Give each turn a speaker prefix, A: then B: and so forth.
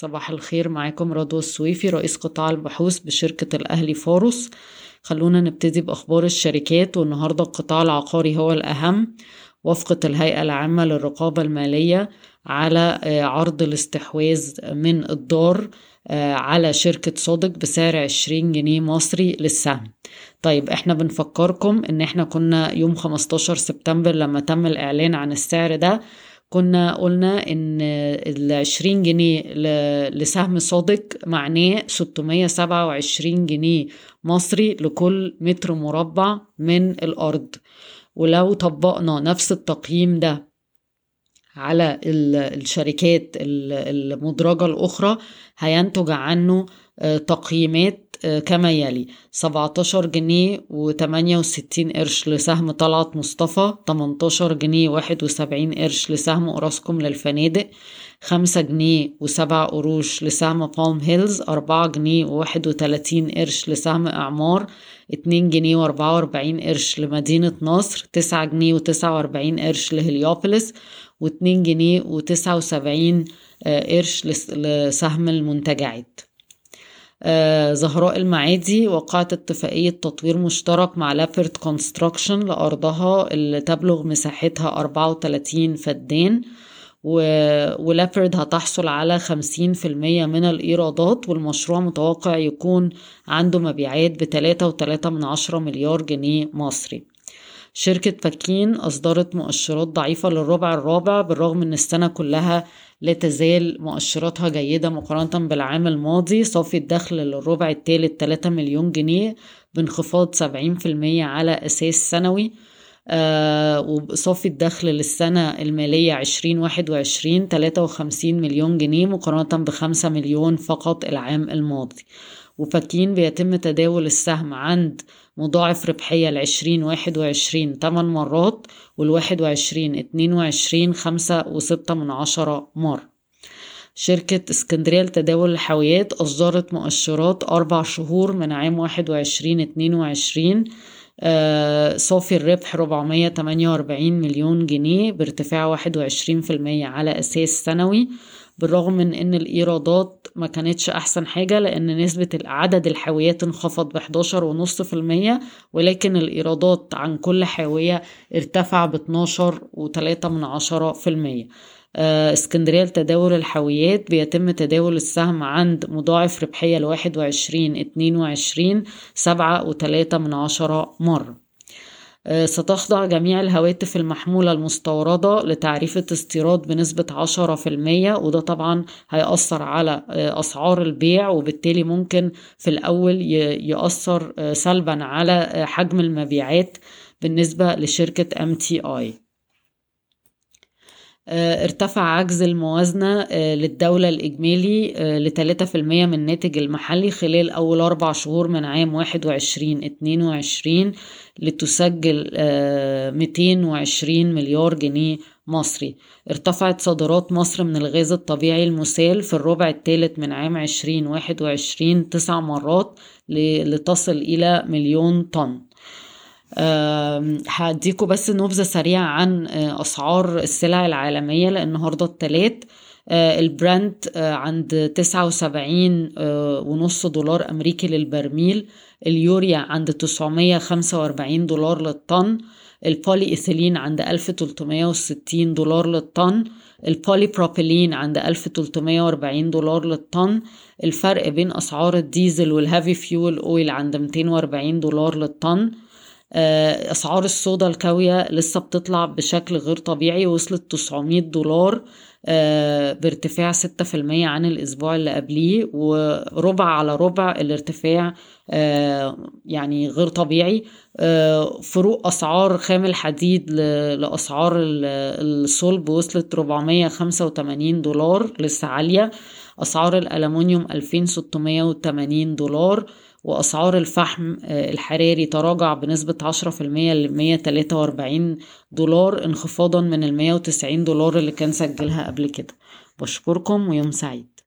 A: صباح الخير معاكم رضوى السويفي رئيس قطاع البحوث بشركة الأهلي فاروس خلونا نبتدي بأخبار الشركات. والنهاردة القطاع العقاري هو الأهم وافقت الهيئة العامة للرقابة المالية على آه، عرض الاستحواذ من الدار آه، على شركة سوديك بسعر 20 جنيه مصري للسهم. طيب إحنا بنفكركم إن إحنا كنا يوم 15 سبتمبر لما تم الإعلان عن السعر ده. كنا قلنا إن ال 20 جنيه لسهم صادق معناه 627 جنيه مصري لكل متر مربع من الأرض. ولو طبقنا نفس التقييم ده على الشركات المدرجة الأخرى هينتج عنه آه، تقييمات كما يلي. 17 جنيه و68 قرش لسهم طلعت مصطفى 18 جنيه 71 قرش لسهم أوراسكوم للفنادق 5 جنيه و7 قروش لسهم بالم هيلز 4 جنيه و31 قرش لسهم إعمار 2 جنيه و44 قرش لمدينة نصر 9 جنيه و49 قرش لهليوبوليس و2 جنيه و79 آه، قرش لسهم المنتجعات. زهراء المعادي وقعت اتفاقية تطوير مشترك مع لابرت Construction لأرضها اللي تبلغ مساحتها 34 فدان ولابرد هتحصل على 50% من الإيرادات والمشروع متوقع يكون عنده مبيعات من عشرة مليار جنيه مصري. شركة باكين أصدرت مؤشرات ضعيفة للربع الرابع بالرغم أن السنة كلها لا تزال مؤشراتها جيدة مقارنة بالعام الماضي صافي الدخل للربع الثالث 3 مليون جنيه بانخفاض 70% على أساس سنوي آه وصافي الدخل للسنة المالية 2021 53 مليون جنيه مقارنة بخمسة مليون فقط العام الماضي. وفاكين بيتم تداول السهم عند مضاعف ربحية العشرين واحد وعشرين تمن مرات والواحد وعشرين اتنين وعشرين خمسة وستة من عشرة مرة شركة اسكندرية لتداول الحاويات أصدرت مؤشرات أربع شهور من عام واحد وعشرين اتنين وعشرين آه، صافي الربح 448 مليون جنيه بارتفاع 21% على أساس سنوي بالرغم من إن الإيرادات ما كانتش أحسن حاجة لأن نسبة عدد الحاويات انخفض في المية ولكن الإيرادات عن كل حاوية ارتفع في المية. آه، اسكندرية لتداول الحاويات بيتم تداول السهم عند مضاعف ربحية لواحد وعشرين اتنين وعشرين سبعة وتلاتة من عشرة مرة. ستخضع جميع الهواتف المحمولة المستوردة لتعريفة استيراد بنسبة عشرة في المية وده طبعا هيأثر على آه، أسعار البيع وبالتالي ممكن في الأول يأثر آه، سلبا على حجم المبيعات بالنسبة لشركة MTI آه، ارتفع عجز الموازنة آه، للدولة الإجمالي آه، لتلاتة في المية من الناتج المحلي خلال أول أربع شهور من عام واحد وعشرين اتنين وعشرين لتسجل ميتين وعشرين مليار جنيه مصري. ارتفعت صادرات مصر من الغاز الطبيعي المسال في الربع الثالث من عام عشرين واحد وعشرين تسع مرات لتصل إلى مليون طن. هديكوا بس نبذة سريعة عن آه، أسعار السلع العالمية لأن النهاردة التلات. آه، البراند آه، عند تسعة وسبعين ونص دولار أمريكي للبرميل. اليوريا عند تسعمية خمسة وأربعين دولار للطن. البولي إيثيلين عند ألف تلتمية وستين دولار للطن. البولي بروبيلين عند ألف تلتمية وأربعين دولار للطن. الفرق بين أسعار الديزل وال heavy fuel oil عند ميتين وأربعين دولار للطن. آه، أسعار الصودا الكاوية لسه بتطلع بشكل غير طبيعي وصلت 900 دولار. بارتفاع 6% عن الأسبوع اللي قبليه وربع على ربع الارتفاع آه، يعني غير طبيعي. فروق أسعار خام الحديد لأسعار الصلب وصلت 485 دولار لسه عالية. أسعار الالومنيوم 2680 دولار وأسعار الفحم آه، الحراري تراجع بنسبة 10% ل 143 دولار انخفاضا من ال 190 دولار اللي كان سجلها قبل كده. بشكركم ويوم سعيد.